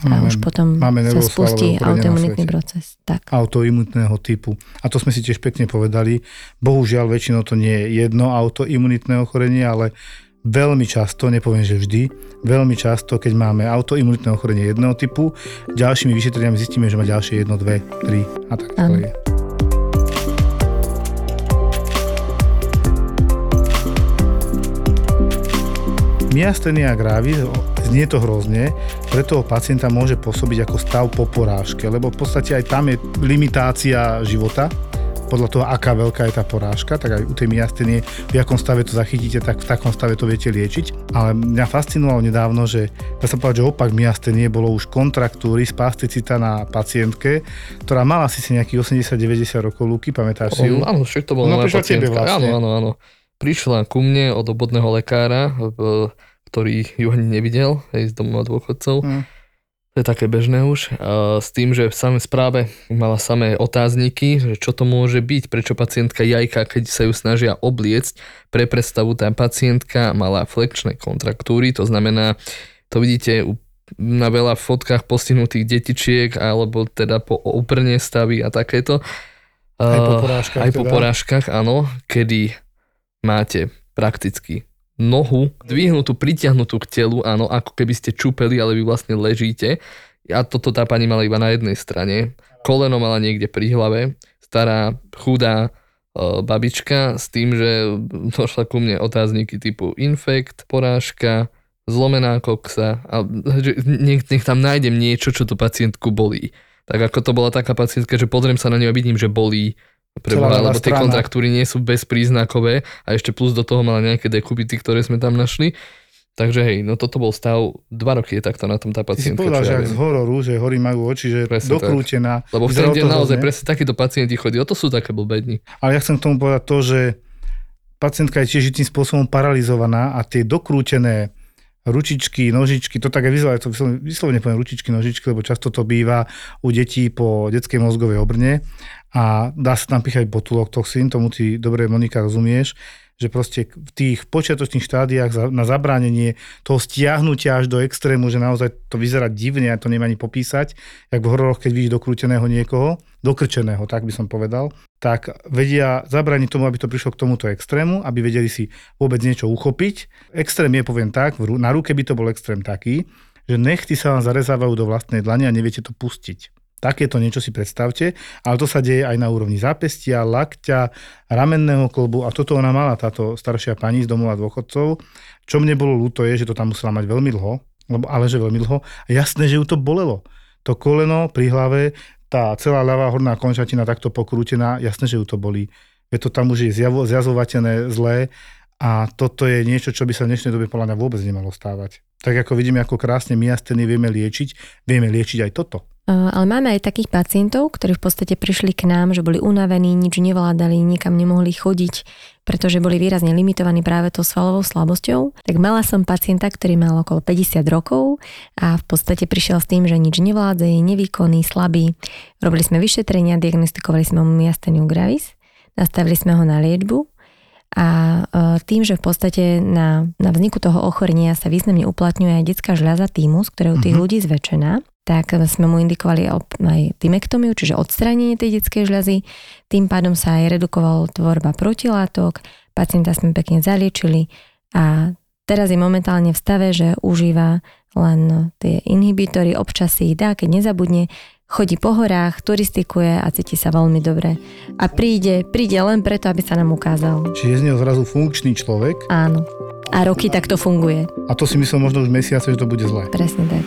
A máme, už potom máme sa spustí autoimunitný proces. Tak. Autoimunitného typu. A to sme si tiež pekne povedali. Bohužiaľ, väčšinou to nie je jedno autoimunitné ochorenie, ale Veľmi často, nepoviem, že vždy, veľmi často, keď máme autoimunitné ochorenie jedného typu, ďalšími vyšetreniami zistíme, že má ďalšie jedno, dve, tri a tak ďalej. Myastenia gravis, znie to hrozne, pre toho pacienta môže pôsobiť ako stav po porážke, lebo v podstate aj tam je limitácia života, podľa toho, aká veľká je tá porážka, tak aj u tej myastenie, v akom stave to zachytíte, tak v takom stave to viete liečiť. Ale mňa fascinovalo nedávno, že dá sa povedať, že opak myastenie bolo už kontraktúry spasticita na pacientke, ktorá mala si nejakých 80-90 rokov lúky, pamätáš si ju? Áno, všetko to bolo no, moja pacientka. Vlastne. Áno, áno, áno. Prišla ku mne od obodného lekára, ktorý ju ani nevidel, aj z domova dôchodcov. Hmm to je také bežné už. S tým, že v samej správe mala samé otázniky, že čo to môže byť, prečo pacientka jajka, keď sa ju snažia obliecť. Pre predstavu tá pacientka mala flekčné kontraktúry, to znamená, to vidíte na veľa fotkách postihnutých detičiek, alebo teda po úprne stavy a takéto. Aj po porážkach. Aj po teda. porážkach, áno, kedy máte prakticky nohu dvihnutú, pritiahnutú k telu, áno, ako keby ste čupeli, ale vy vlastne ležíte. A toto tá pani mala iba na jednej strane. Koleno mala niekde pri hlave. Stará, chudá, e, babička s tým, že došla ku mne otázniky typu infekt, porážka, zlomená koksa a že nech, nech tam nájdem niečo, čo tú pacientku bolí. Tak ako to bola taká pacientka, že pozriem sa na ňu a vidím, že bolí preboha, lebo tie strana. kontraktúry nie sú bezpríznakové a ešte plus do toho mala nejaké dekubity, ktoré sme tam našli. Takže hej, no toto bol stav, dva roky je takto na tom tá pacientka. Ty si povedal, že ja z hororu, že hory majú oči, že presne dokrútená. Tak. Lebo v ten deň naozaj presne takíto pacienti chodia, o to sú také blbední. Ale ja chcem k tomu povedať to, že pacientka je tiež tým spôsobom paralizovaná a tie dokrútené ručičky, nožičky, to tak aj vyzerá, to vyslovene poviem ručičky, nožičky, lebo často to býva u detí po detskej mozgovej obrne a dá sa tam píchať botulok toxín, tomu ty dobre Monika rozumieš, že proste v tých počiatočných štádiách na zabránenie toho stiahnutia až do extrému, že naozaj to vyzerá divne, a to neviem ani popísať, jak v hororoch, keď vidíš dokrúteného niekoho, dokrčeného, tak by som povedal, tak vedia zabrániť tomu, aby to prišlo k tomuto extrému, aby vedeli si vôbec niečo uchopiť. Extrém je, poviem tak, na ruke by to bol extrém taký, že nechty sa vám zarezávajú do vlastnej dlane a neviete to pustiť. Takéto niečo si predstavte, ale to sa deje aj na úrovni zápestia, lakťa, ramenného kolbu a toto ona mala, táto staršia pani z domova dôchodcov. Čo mne bolo ľúto je, že to tam musela mať veľmi dlho, lebo, ale že veľmi dlho. A jasné, že ju to bolelo. To koleno pri hlave, tá celá ľavá horná končatina takto pokrútená, jasné, že ju to bolí. Je to tam už je zjazovatené zlé a toto je niečo, čo by sa v dnešnej dobe podľa mňa vôbec nemalo stávať. Tak ako vidíme, ako krásne miasteny vieme liečiť, vieme liečiť aj toto. Ale máme aj takých pacientov, ktorí v podstate prišli k nám, že boli unavení, nič nevládali, nikam nemohli chodiť, pretože boli výrazne limitovaní práve tou svalovou slabosťou. Tak mala som pacienta, ktorý mal okolo 50 rokov a v podstate prišiel s tým, že nič nevládze, je nevýkonný, slabý. Robili sme vyšetrenia, diagnostikovali sme mu miasteniu gravis, nastavili sme ho na liečbu a e, tým, že v podstate na, na vzniku toho ochorenia sa významne uplatňuje aj detská žľaza týmus, ktorá u tých mm-hmm. ľudí zväčšená, tak sme mu indikovali aj tymektomiu, čiže odstránenie tej detskej žľazy. Tým pádom sa aj redukovala tvorba protilátok, pacienta sme pekne zaliečili a teraz je momentálne v stave, že užíva len tie inhibitory, občas si ich dá, keď nezabudne, chodí po horách, turistikuje a cíti sa veľmi dobre. A príde, príde len preto, aby sa nám ukázal. Čiže z neho zrazu funkčný človek. Áno. A roky takto funguje. A to si myslel možno už mesiace, že to bude zlé. Presne tak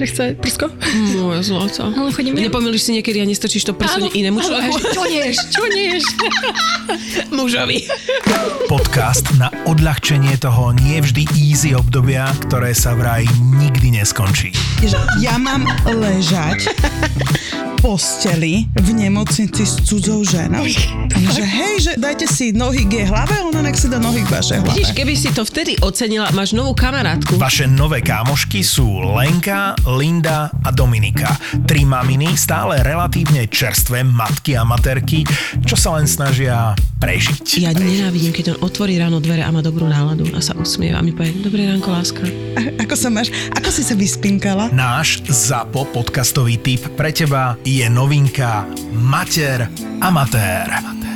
že chce prsko. Moje zlato. Ale chodím Nepomíliš si niekedy a nestrčíš to prso inému človeku? Čo nieš? Čo nieš? Mužovi. Podcast na odľahčenie toho nie vždy easy obdobia, ktoré sa vraj nikdy neskončí. Ja mám ležať posteli v nemocnici s cudzou ženou. Že hej, že dajte si nohy k jej hlave, ona nech si dá nohy k vašej hlave. Vidíš, keby si to vtedy ocenila, máš novú kamarátku. Vaše nové kámošky sú Lenka, Linda a Dominika. Tri maminy, stále relatívne čerstvé matky a materky, čo sa len snažia prežiť. Ja nenávidím, keď on otvorí ráno dvere a má dobrú náladu a sa usmieva a mi povie, dobré ránko, láska. A, ako sa máš? Ako si sa vyspinkala? Náš ZAPO podcastový tip pre teba je novinka Mater Amatér.